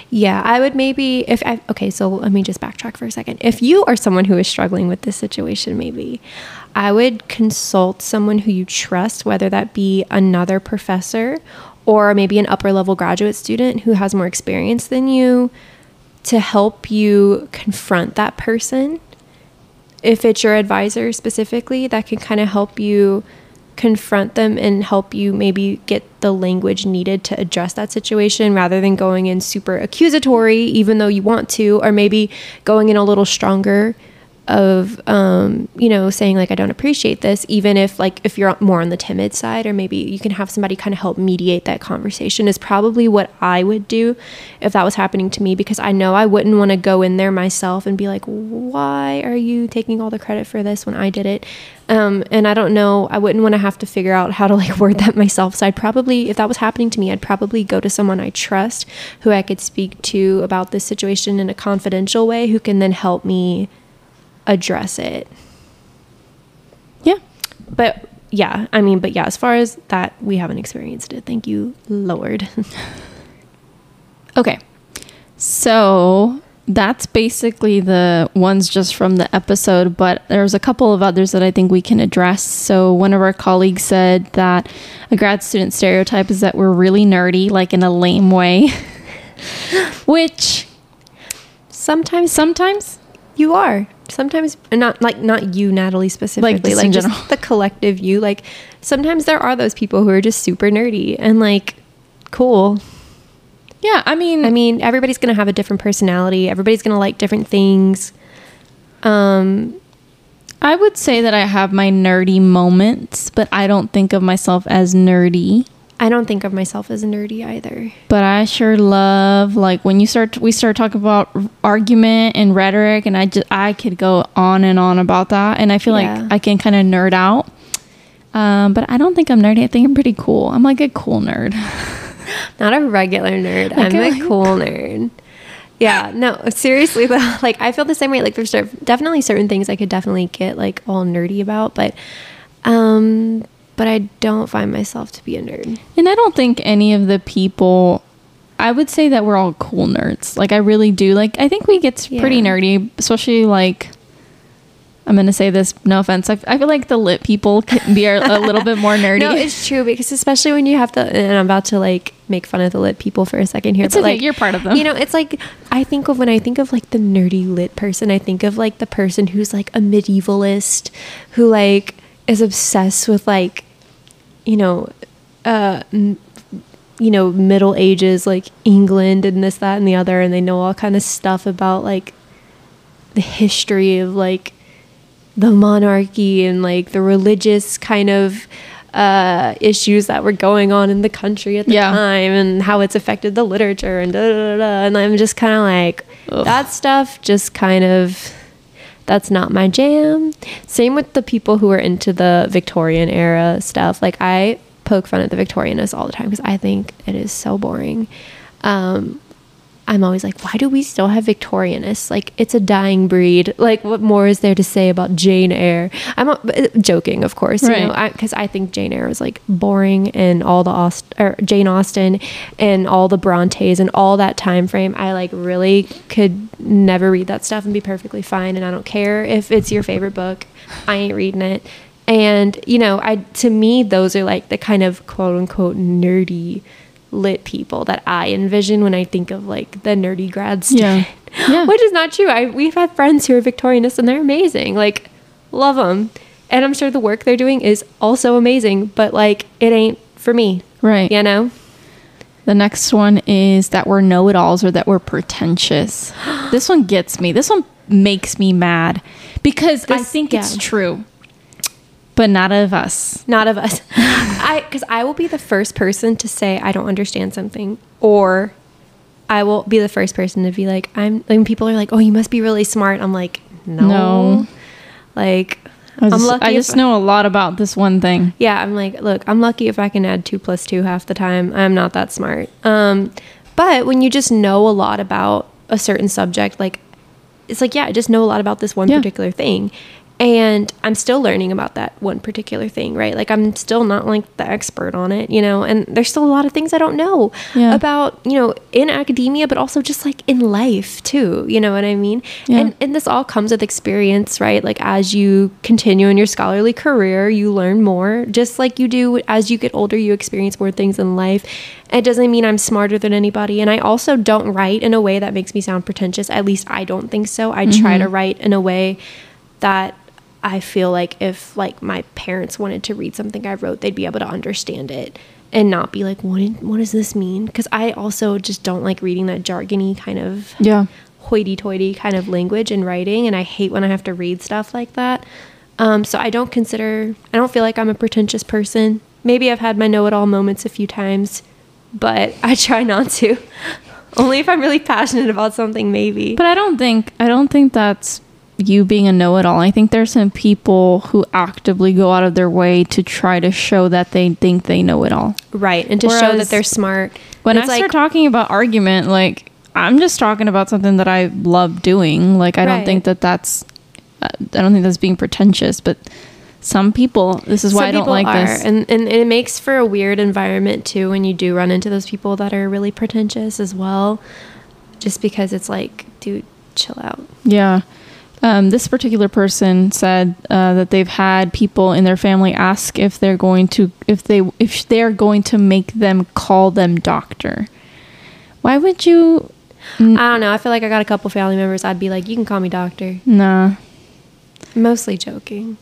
Yeah, I would maybe if I okay, so let me just backtrack for a second. If you are someone who is struggling with this situation, maybe I would consult someone who you trust, whether that be another professor or maybe an upper level graduate student who has more experience than you to help you confront that person. If it's your advisor specifically, that can kind of help you confront them and help you maybe get the language needed to address that situation rather than going in super accusatory even though you want to or maybe going in a little stronger of um, you know saying like I don't appreciate this, even if like if you're more on the timid side, or maybe you can have somebody kind of help mediate that conversation is probably what I would do if that was happening to me because I know I wouldn't want to go in there myself and be like, why are you taking all the credit for this when I did it? Um, and I don't know, I wouldn't want to have to figure out how to like word that myself. So I'd probably, if that was happening to me, I'd probably go to someone I trust who I could speak to about this situation in a confidential way who can then help me address it. Yeah. But yeah, I mean, but yeah, as far as that, we haven't experienced it. Thank you, Lord. Okay. So that's basically the ones just from the episode, but there's a couple of others that I think we can address. So, one of our colleagues said that a grad student stereotype is that we're really nerdy, like in a lame way, which sometimes, sometimes you are. Sometimes, not like not you, Nataly, specifically, Like, just like just the collective you. Like sometimes there are those people who are just super nerdy and like cool. yeah, I mean, I mean, everybody's gonna have a different personality. Everybody's gonna like different things. Um, I would say that I have my nerdy moments, but I don't think of myself as nerdy. I don't think of myself as nerdy either. But I sure love like when you start we start talking about argument and rhetoric and I just I could go on and on about that and I feel Yeah. like I can kind of nerd out. Um, but I don't think I'm nerdy. I think I'm pretty cool. I'm like a cool nerd. Not a regular nerd. Like I'm a- a cool nerd. Yeah, no, seriously though, like I feel the same way. Like there's definitely certain things I could definitely get like all nerdy about, but um but I don't find myself to be a nerd. And I don't think any of the people I would say that we're all cool nerds. Like I really do. Like I think we get pretty nerdy, especially like I'm gonna say this. No offense. I, I feel like the lit people can be a, a little bit more nerdy. No, it's true because especially when you have to and I'm about to like make fun of the lit people for a second here. It's but okay, like you're part of them. You know, it's like I think of when I think of like the nerdy lit person, I think of like the person who's like a medievalist who like is obsessed with like you know, uh m- you know, Middle Ages like England and this that and the other and they know all kind of stuff about like the history of like the monarchy and like the religious kind of uh, issues that were going on in the country at the Yeah. time and how it's affected the literature and da da da. da. And I'm just kind of like Ugh. that stuff. Just kind of that's not my jam. Same with the people who are into the Victorian era stuff. Like I poke fun at the Victorianists all the time because I think it is so boring. Um, I'm always like, why do we still have Victorianists? Like, it's a dying breed. Like, what more is there to say about Jane Eyre? I'm uh, joking, of course, you Right. know, because I, think Jane Eyre was like boring, and all the Aust- or Jane Austen and all the Brontes and all that time frame. I like really could never read that stuff and be perfectly fine, and I don't care if it's your favorite book. I ain't reading it. And you know, I to me those are like the kind of quote unquote nerdy lit people that I envision when I think of like the nerdy grad student. Yeah. Yeah. Which is not true. I we've had friends who are Victorianists and they're amazing. Like love them. And I'm sure the work they're doing is also amazing, but like it ain't for me. right. You know? The next one is that we're know it alls or that we're pretentious. this one gets me. This one makes me mad because I This- think it's true, but not of us. Not of us. I because I will be the first person to say I don't understand something, or I will be the first person to be like I'm. When people are like, "Oh, you must be really smart," I'm like, "No." No. Like I just, I'm lucky. I just know a lot about this one thing. Yeah, I'm like, look, I'm lucky if I can add two plus two half the time. I'm not that smart. Um, but when you just know a lot about a certain subject, like it's like, yeah, I just know a lot about this one Yeah. particular thing. And I'm still learning about that one particular thing, right? Like I'm still not like the expert on it, you know, and there's still a lot of things I don't know Yeah. about, you know, in academia, but also just like in life too. You know what I mean? Yeah. And and this all comes with experience, right? Like as you continue in your scholarly career, you learn more. Just like you do as you get older, you experience more things in life. It doesn't mean I'm smarter than anybody. And I also don't write in a way that makes me sound pretentious. At least I don't think so. I try mm-hmm. to write in a way that I feel like if like my parents wanted to read something I wrote, they'd be able to understand it and not be like, what, did- what does this mean? Because I also just don't like reading that jargony kind of Yeah. hoity-toity kind of language in writing, and I hate when I have to read stuff like that. Um, so I don't consider, I don't feel like I'm a pretentious person. Maybe I've had my know-it-all moments a few times, but I try not to. Only if I'm really passionate about something, maybe. But I don't think I don't think that's you being a know-it-all. I think there's some people who actively go out of their way to try to show that they think they know it all. right, and to show that they're smart. When I It's start talking about argument, like I'm just talking about something that I love doing. Like I don't think that that's uh, I don't think that's being pretentious, but some people this is why Some I don't like are, this. And, and it makes for a weird environment too when you do run into those people that are really pretentious as well. Just because it's like, dude, chill out. Yeah. Um, this particular person said uh, that they've had people in their family ask if they're going to if they if they're going to make them call them doctor. Why would you? I don't know. I feel like I got a couple family members. I'd be like, you can call me doctor. Nah. Mostly joking,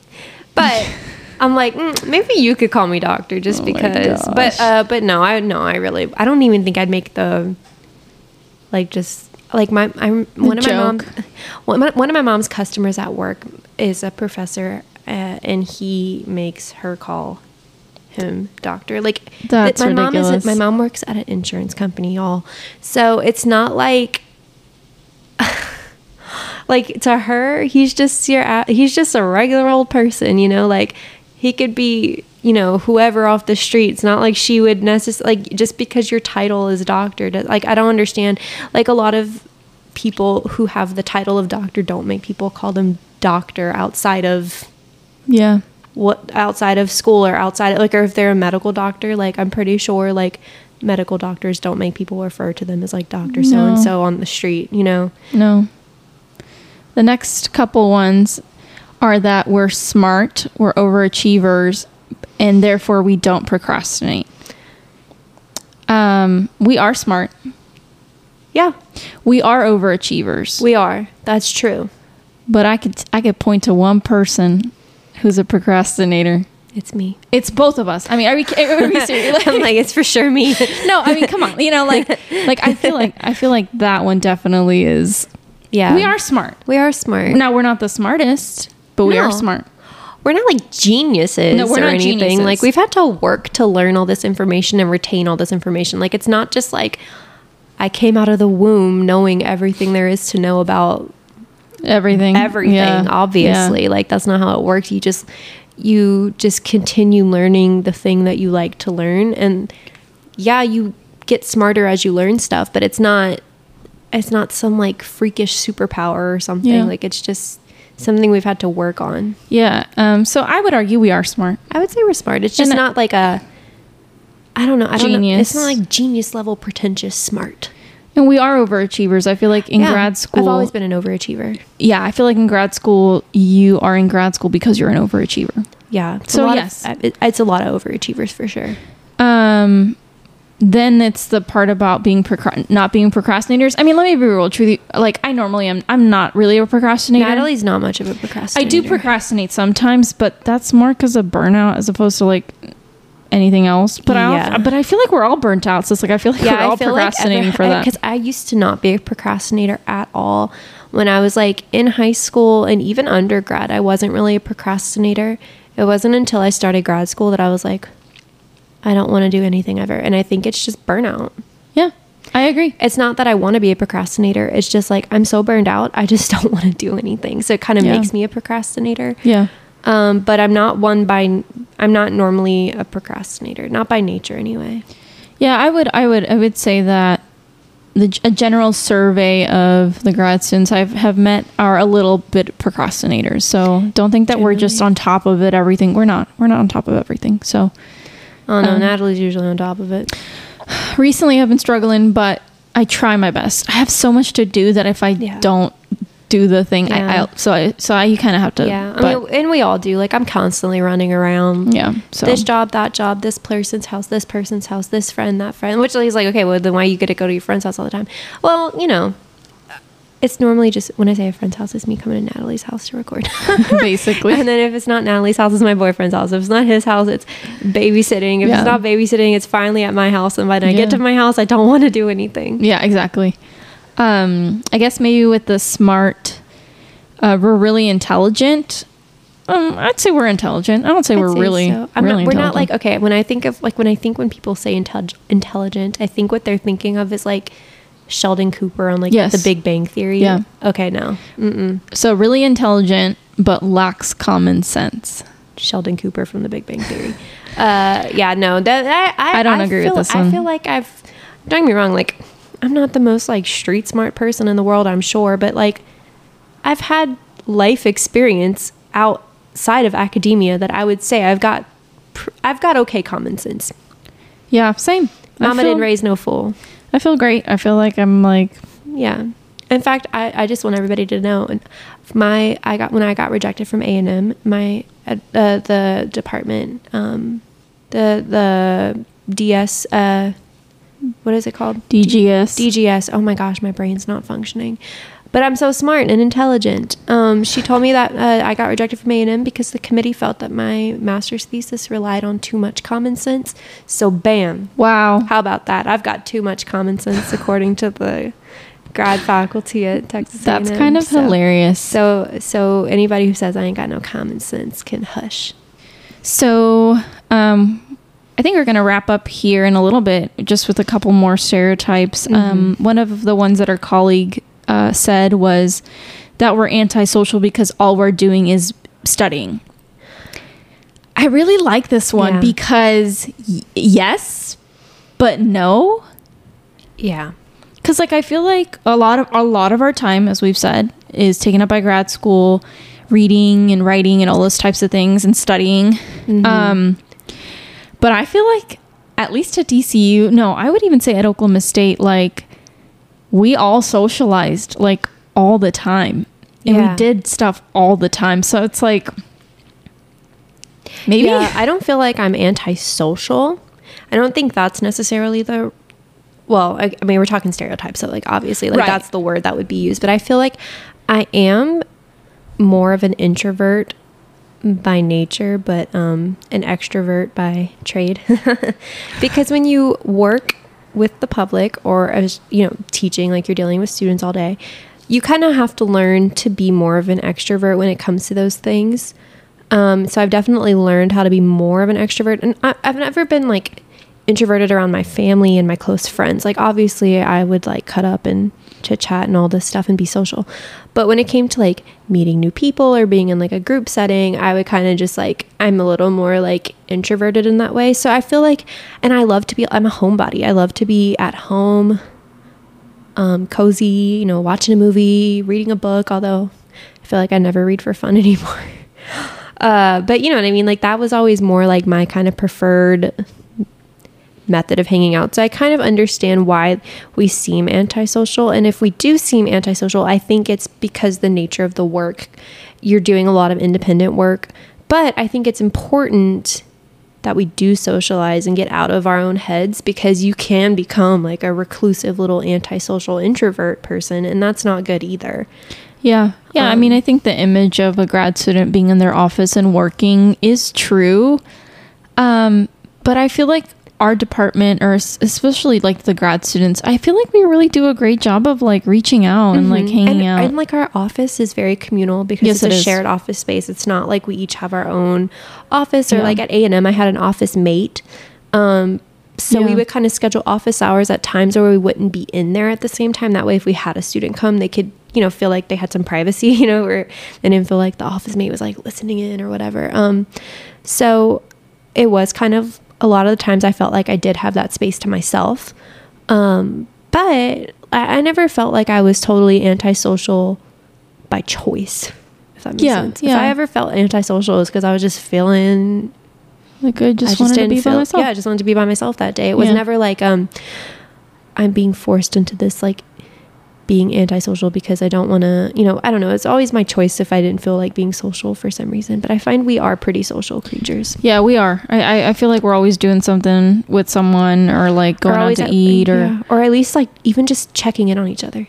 but I'm like, mm, maybe you could call me doctor just Oh because. But uh, but no, I no, I really, I don't even think I'd make the like just like my I'm one of my mom one of my, one of my mom's customers at work is a professor uh, and he makes her call him doctor. Like That's my mom isn't my mom works at an insurance company y'all. So it's not like like to her he's just your he's just a regular old person you know? Like he could be you know whoever off the streets not like she would necessarily like just because your title is doctor does- like i don't understand like a lot of people who have the title of doctor don't make people call them doctor outside of Yeah. what outside of school or outside like or if they're a medical doctor like i'm pretty sure like medical doctors don't make people refer to them as like doctor so and so on the street you know No. The next couple ones are that we're smart, we're overachievers, and therefore we don't procrastinate. Um, we are smart. yeah We are overachievers. we are that's true but I could I could point to one person who's a procrastinator. it's me It's both of us. I mean, are we, are we serious? i'm like it's for sure me no, I mean, come on. You know, like like I feel like I feel like that one definitely is. yeah We are smart. we are smart Now we're not the smartest, but we are smart. we're not like geniuses No, we're or not anything. geniuses. Like we've had to work to learn all this information and retain all this information. Like it's not just like I came out of the womb knowing everything there is to know about Everything. everything, Yeah. obviously. Yeah. Like that's not how it works. You just you just continue learning the thing that you like to learn and yeah, you get smarter as you learn stuff, but it's not it's not some like freakish superpower or something. Yeah. Like it's just something we've had to work on. Yeah. Um, so I would argue we are smart. I would say we're smart. It's just And- not like a I don't know. I don't know. Genius. It's not like genius level pretentious smart. And we are overachievers. I feel like in Yeah, grad school, I've always been an overachiever. yeah, I feel like in grad school, you are in grad school because you're an overachiever. Yeah. So, yes. of, it's a lot of overachievers for sure. Um, then it's the part about being procra- not being procrastinators. I mean, let me be real. Truly, like I normally am. I'm not really a procrastinator. Nataly's not much of a procrastinator. I do procrastinate sometimes, but that's more because of burnout as opposed to like anything else. But I, Yeah. al- but I feel like we're all burnt out. So it's like I feel like we're all procrastinating for that. because I used to not be a procrastinator at all. When I was like in high school and even undergrad, I wasn't really a procrastinator. It wasn't until I started grad school that I was like, I don't want to do anything ever. And I think it's just burnout. yeah, I agree. It's not that I want to be a procrastinator. It's just like I'm so burned out. I just don't want to do anything. So it kind of Yeah. makes me a procrastinator. Yeah. Um, but I'm not one by. I'm not normally a procrastinator. Not by nature, anyway. Yeah, I would, I would, I would say that the a general survey of the grad students I've have met are a little bit procrastinators. So don't think that we're just on top of it. Everything we're not. We're not on top of everything. So Oh no, Um, Nataly's usually on top of it. recently I've been struggling, but I try my best. I have so much to do that if I Yeah. don't do the thing, Yeah. I, I so I so I you kind of have to. yeah, I mean, and we all do. Like I'm constantly running around. yeah. So This job, that job, this person's house, this person's house, this friend, that friend. Which he's like, okay, well then why you get to go to your friend's house all the time? Well, you know, it's normally just when I say a friend's house, it's me coming to Nataly's house to record. basically. and then if it's not Nataly's house, it's my boyfriend's house. If it's not his house, it's babysitting. If Yeah. it's not babysitting, it's finally at my house. And when I Yeah. get to my house, I don't want to do anything. Yeah, exactly. um, I guess maybe with the smart, uh, we're really intelligent. Um, I'd say we're intelligent. I don't say I'd we're say really, so. I'm really not, we're not like okay. When I think of like when I think when people say intellig- intelligent, I think what they're thinking of is like Sheldon Cooper on like Yes. The Big Bang Theory. Yeah. Okay, no. Mm-mm. so really intelligent, but lacks common sense. Sheldon Cooper from The Big Bang Theory. uh, yeah, no. That I I, I don't agree with feel, this I feel like I've. Don't get me wrong. Like I'm not the most like street smart person in the world. I'm sure, but like I've had life experience outside of academia that I would say I've got. pr- I've got okay common sense. Yeah, same. Mama feel- didn't raise no fool. I feel great. I feel like I'm like Yeah. In fact, I, I just want everybody to know. And my I got when I got rejected from A and M, my uh, the department, um, the the DS, uh, what is it called? DGS. DGS. Oh my gosh, my brain's not functioning. But I'm so smart and intelligent. Um, she told me that uh, I got rejected from A&M because the committee felt that my master's thesis relied on too much common sense. So, bam, wow. how about that? I've got too much common sense according to the grad faculty at Texas. That's A&M. kind of So- hilarious. So, so anybody who says I ain't got no common sense can hush. So, um, I think we're going to wrap up here in a little bit, just with a couple more stereotypes. Um, one of the ones that our colleague uh, said was that we're antisocial because all we're doing is studying. I really like this one Yeah. because y- yes, but no. Yeah. because like i feel like a lot of a lot of our time as we've said is taken up by grad school reading and writing and all those types of things and studying um but i feel like at least at TCU no i would even say at oklahoma state like we all socialized like all the time and Yeah. we did stuff all the time so it's like maybe Yeah, I don't feel like I'm antisocial. I don't think that's necessarily the. Well, I, I mean, we're talking stereotypes, so like obviously, like Right. that's the word that would be used. But I feel like I am more of an introvert by nature, but um, an extrovert by trade. because when you work with the public or as you know teaching, like you're dealing with students all day, you kind of have to learn to be more of an extrovert when it comes to those things. Um, so I've definitely learned how to be more of an extrovert, and I, I've never been like introverted around my family and my close friends. Like obviously, I would like cut up and chit chat and all this stuff and be social, but when it came to like meeting new people or being in like a group setting, I would kind of just like I'm a little more like introverted in that way. So I feel like, and I love to be. I'm a homebody. I love to be at home, um, cozy. You know, watching a movie, reading a book. Although I feel like I never read for fun anymore. Uh, but you know what I mean? Like that was always more like my kind of preferred method of hanging out. So I kind of understand why we seem antisocial. And if we do seem antisocial, I think it's because the nature of the work. You're doing a lot of independent work. But I think it's important that we do socialize and get out of our own heads because you can become like a reclusive little antisocial introvert person and that's not good either. Yeah. Yeah. I Um, mean, I think the image of a grad student being in their office and working is true. Um, but I feel like our department, or especially like the grad students, I feel like we really do a great job of like reaching out and like hanging and, out. And like our office is very communal because Yes, it's it a is. shared office space. It's not like we each have our own office or Yeah. like at A and M I had an office mate. Um so we would kind of schedule office hours at times where we wouldn't be in there at the same time. That way if we had a student come, they could, you know, feel like they had some privacy, you know, or they didn't feel like the office mate was like listening in or whatever. Um so it was kind of a lot of the times I felt like I did have that space to myself. Um, but I, I never felt like I was totally antisocial by choice, if that makes Yeah, sense. If. I ever felt antisocial, it was because I was just feeling like I just I wanted to be by myself. Yeah, I just wanted to be by myself that day. It was Yeah. never like um I'm being forced into this like being antisocial because I don't want to, you know, I don't know. It's always my choice if I didn't feel like being social for some reason. But I find we are pretty social creatures. Yeah, we are. I, I, I feel like we're always doing something with someone or like going out to at- eat or yeah. or at least like even just checking in on each other.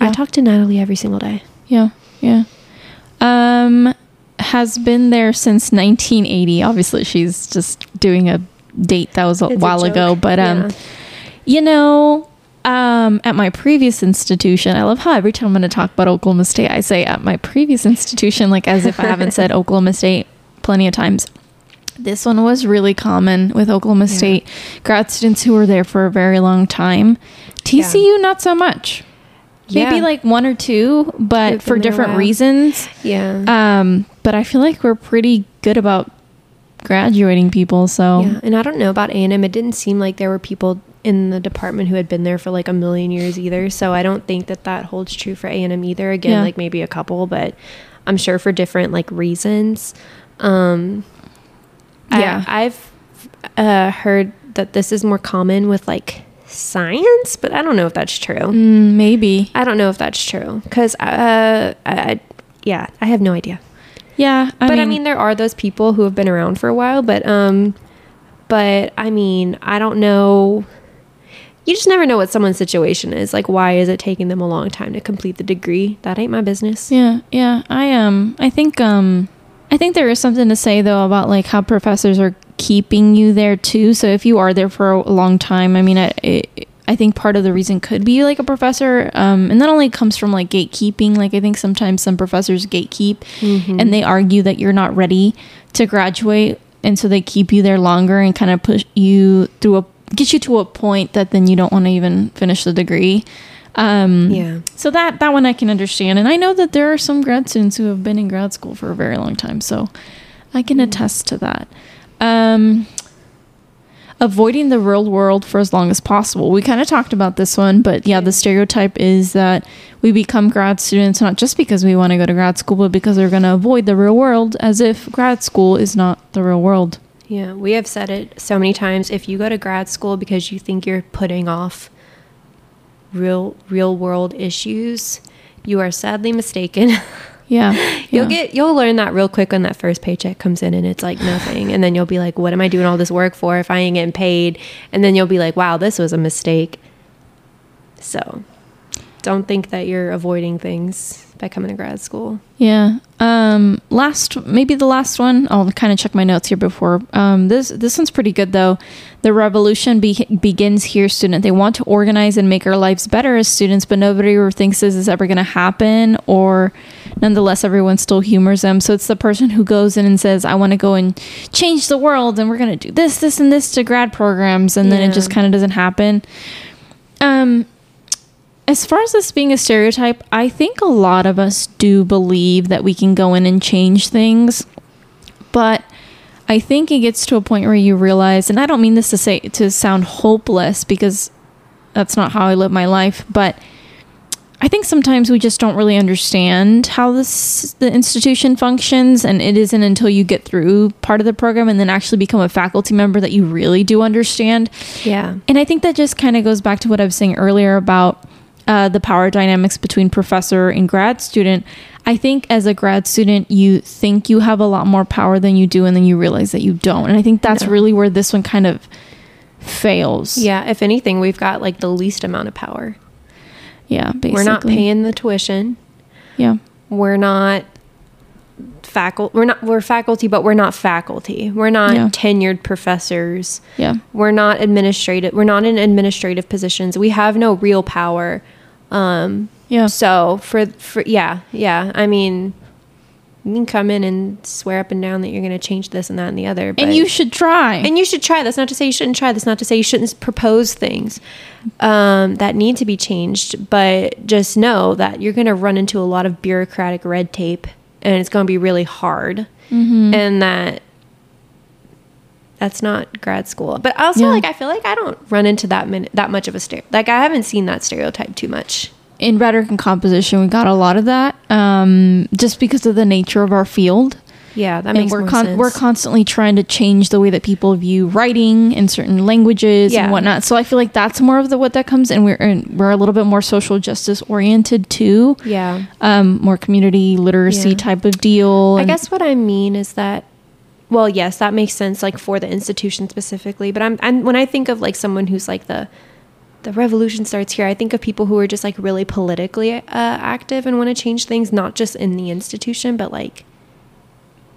I Yeah. talk to Nataly every single day. Yeah, yeah. Um, has been there since 1980. Obviously, she's just doing a date that was a It's a while ago, but um, Yeah. you know, Um, at my previous institution, I love how every time I'm going to talk about Oklahoma State, I say at my previous institution, like as if I haven't said Oklahoma State plenty of times. This one was really common with Oklahoma Yeah. State grad students who were there for a very long time. TCU, not so much. Maybe like one or two, but for a different reasons. Yeah. Um, but I feel like we're pretty good about graduating people. So Yeah, and I don't know about A&M. It didn't seem like there were people in the department who had been there for like a million years either. So I don't think that that holds true for A&M either. Again, Yeah. like maybe a couple, but I'm sure for different like reasons. Um, Yeah. I, I've uh, heard that this is more common with like science, but I don't know if that's true. Mm, maybe. I don't know if that's true because, uh, I, yeah, I have no idea Yeah. but I mean, there are those people who have been around for a while. But um, but I mean, I don't know. You just never know what someone's situation is. Like, why is it taking them a long time to complete the degree? That ain't my business. Yeah, yeah. I um I think um I think there is something to say though about like how professors are keeping you there too. So if you are there for a long time, I mean I it, I think part of the reason could be like a professor um and that only comes from like gatekeeping. Like I think sometimes some professors gatekeep and they argue that you're not ready to graduate and so they keep you there longer and kind of push you through a get you to a point that then you don't want to even finish the degree. Um Yeah. so that that one I can understand, and I know that there are some grad students who have been in grad school for a very long time, so I can attest to that. Um, avoiding the real world for as long as possible. We kind of talked about this one, but yeah, the stereotype is that we become grad students not just because we want to go to grad school, but because we're going to avoid the real world, as if grad school is not the real world. Yeah, we have said it so many times. If you go to grad school because you think you're putting off real real world issues, you are sadly mistaken. Yeah, You'll yeah. get you'll learn that real quick when that first paycheck comes in and it's like nothing. And then you'll be like, What am I doing all this work for if I ain't getting paid? And then you'll be like, Wow, this was a mistake. So don't think that you're avoiding things by coming to grad school. Yeah. Um last maybe the last one. I'll kind of check my notes here before. Um this this one's pretty good though. The revolution be- begins here student. They want to organize and make our lives better as students, but nobody ever thinks this is ever going to happen or nonetheless everyone still humors them. So it's the person who goes in and says, "I want to go and change the world and we're going to do this this and this to grad programs." And then it just kind of doesn't happen. Um as far as this being a stereotype, I think a lot of us do believe that we can go in and change things. But I think it gets to a point where you realize, and I don't mean this to say to sound hopeless because that's not how I live my life, but I think sometimes we just don't really understand how this the institution functions and it isn't until you get through part of the program and then actually become a faculty member that you really do understand Yeah. and I think that just kind of goes back to what I was saying earlier about uh, the power dynamics between professor and grad student. I think as a grad student, you think you have a lot more power than you do, and then you realize that you don't. And I think that's No. really where this one kind of fails. Yeah. If anything, we've got like the least amount of power. Yeah. Basically. We're not paying the tuition. Yeah. We're not faculty we're not we're faculty but we're not faculty we're not Yeah. tenured professors Yeah. we're not administrative we're not in administrative positions we have no real power um Yeah. so for for yeah yeah i mean you can come in and swear up and down that you're going to change this and that and the other but And you should try. and you should try. That's not to say you shouldn't try. That's not to say you shouldn't propose things um, that need to be changed. But just know that you're going to run into a lot of bureaucratic red tape, and it's going to be really hard. Mm-hmm. And that that's not grad school. But also, Yeah. like, I feel like I don't run into that min- that much of a stereotype. Like, I haven't seen that stereotype too much. in rhetoric and composition, we got a lot of that um, just because of the nature of our field. Yeah, that and makes we're con- sense. we're constantly trying to change the way that people view writing in certain languages Yeah. and whatnot. So I feel like that's more of the what that comes, and we're and we're a little bit more social justice oriented too, yeah. um, more community literacy Yeah. type of deal. I guess what I mean is that, well, yes, that makes sense, like for the institution specifically. But I'm, I'm when I think of like someone who's like the, the revolution starts here. I think of people who are just like really politically uh, active and want to change things, not just in the institution, but like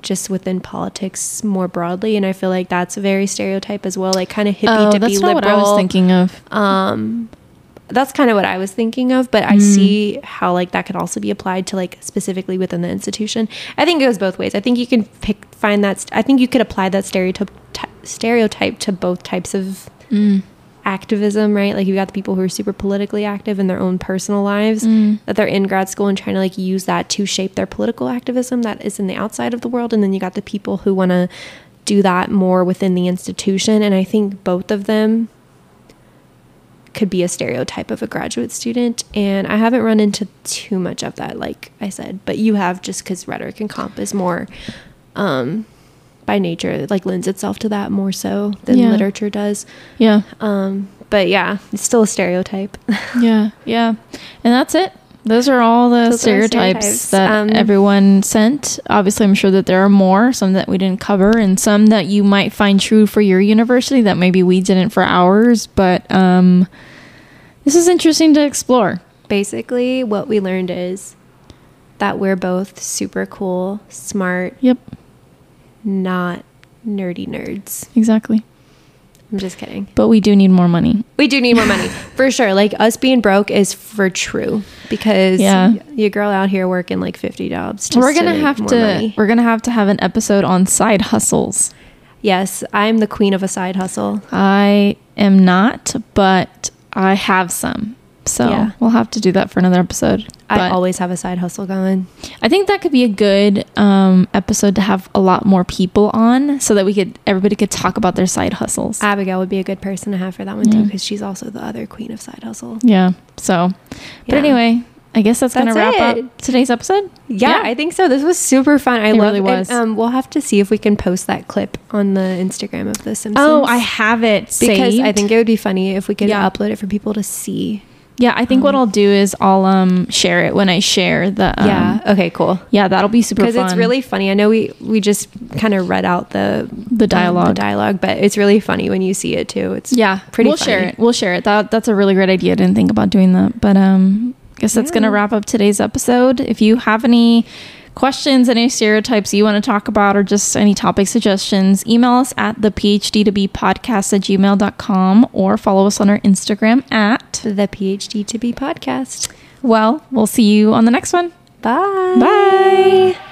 just within politics more broadly. And I feel like that's a very stereotype as well, like kind of hippie oh, to that's be not liberal. what I was thinking of. Um, that's kind of what I was thinking of, but I hmm. see how like that could also be applied to like specifically within the institution. I think it goes both ways. I think you can pick find that st- I think you could apply that stereotype t- stereotype to both types of mm. activism, right? Like you've got the people who are super politically active in their own personal lives mm. that they're in grad school and trying to like use that to shape their political activism that is in the outside of the world and then you got the people who want to do that more within the institution and I think both of them could be a stereotype of a graduate student and i haven't run into too much of that like i said but you have just because rhetoric and comp is more um by nature like lends itself to that more so than Yeah. literature does Yeah. um but yeah it's still a stereotype Yeah. Yeah. And that's it. Those are all the Those stereotypes, stereotypes. that Um, everyone sent. Obviously, I'm sure that there are more, some that we didn't cover, and some that you might find true for your university that maybe we didn't for ours. But um, this is interesting to explore. basically what we learned is that we're both super cool smart Yep. not nerdy nerds Exactly. i'm just kidding But we do need more money. We do need more money for sure. Like us being broke is for true because Yeah. your girl out here working like fifty jobs. Just we're gonna make have to. money. We're gonna have to have an episode on side hustles. Yes, I'm the queen of a side hustle. I am not, but I have some. So Yeah. we'll have to do that for another episode. I But always have a side hustle going. I think that could be a good um, episode to have a lot more people on, so that we could everybody could talk about their side hustles. Abigail would be a good person to have for that one too because she's also the other queen of side hustle. yeah. So, but Yeah. anyway, I guess that's, gonna wrap it. up today's episode. Yeah, I think so. This was super fun. I It really was. Um, we'll have to see if we can post that clip on the Instagram of the Simpsons. Oh, I have it because I think it would be funny if we could Yeah. upload it for people to see. yeah, I think what I'll do is I'll um share it when I share the um, yeah. Okay. Cool. yeah that'll be super because it's really funny. I know we we just kind of read out the the um, dialogue. the dialogue, but it's really funny when you see it too. It's Yeah, pretty We'll share funny. it. We'll share it. That that's a really great idea. I didn't think about doing that, but um, I guess that's gonna wrap up today's episode. If you have any questions, any stereotypes you want to talk about, or just any topic suggestions, email us at the PhD to be podcast at gmail.com or follow us on our Instagram at. the PhD to be podcast. Well, we'll see you on the next one. Bye. Bye.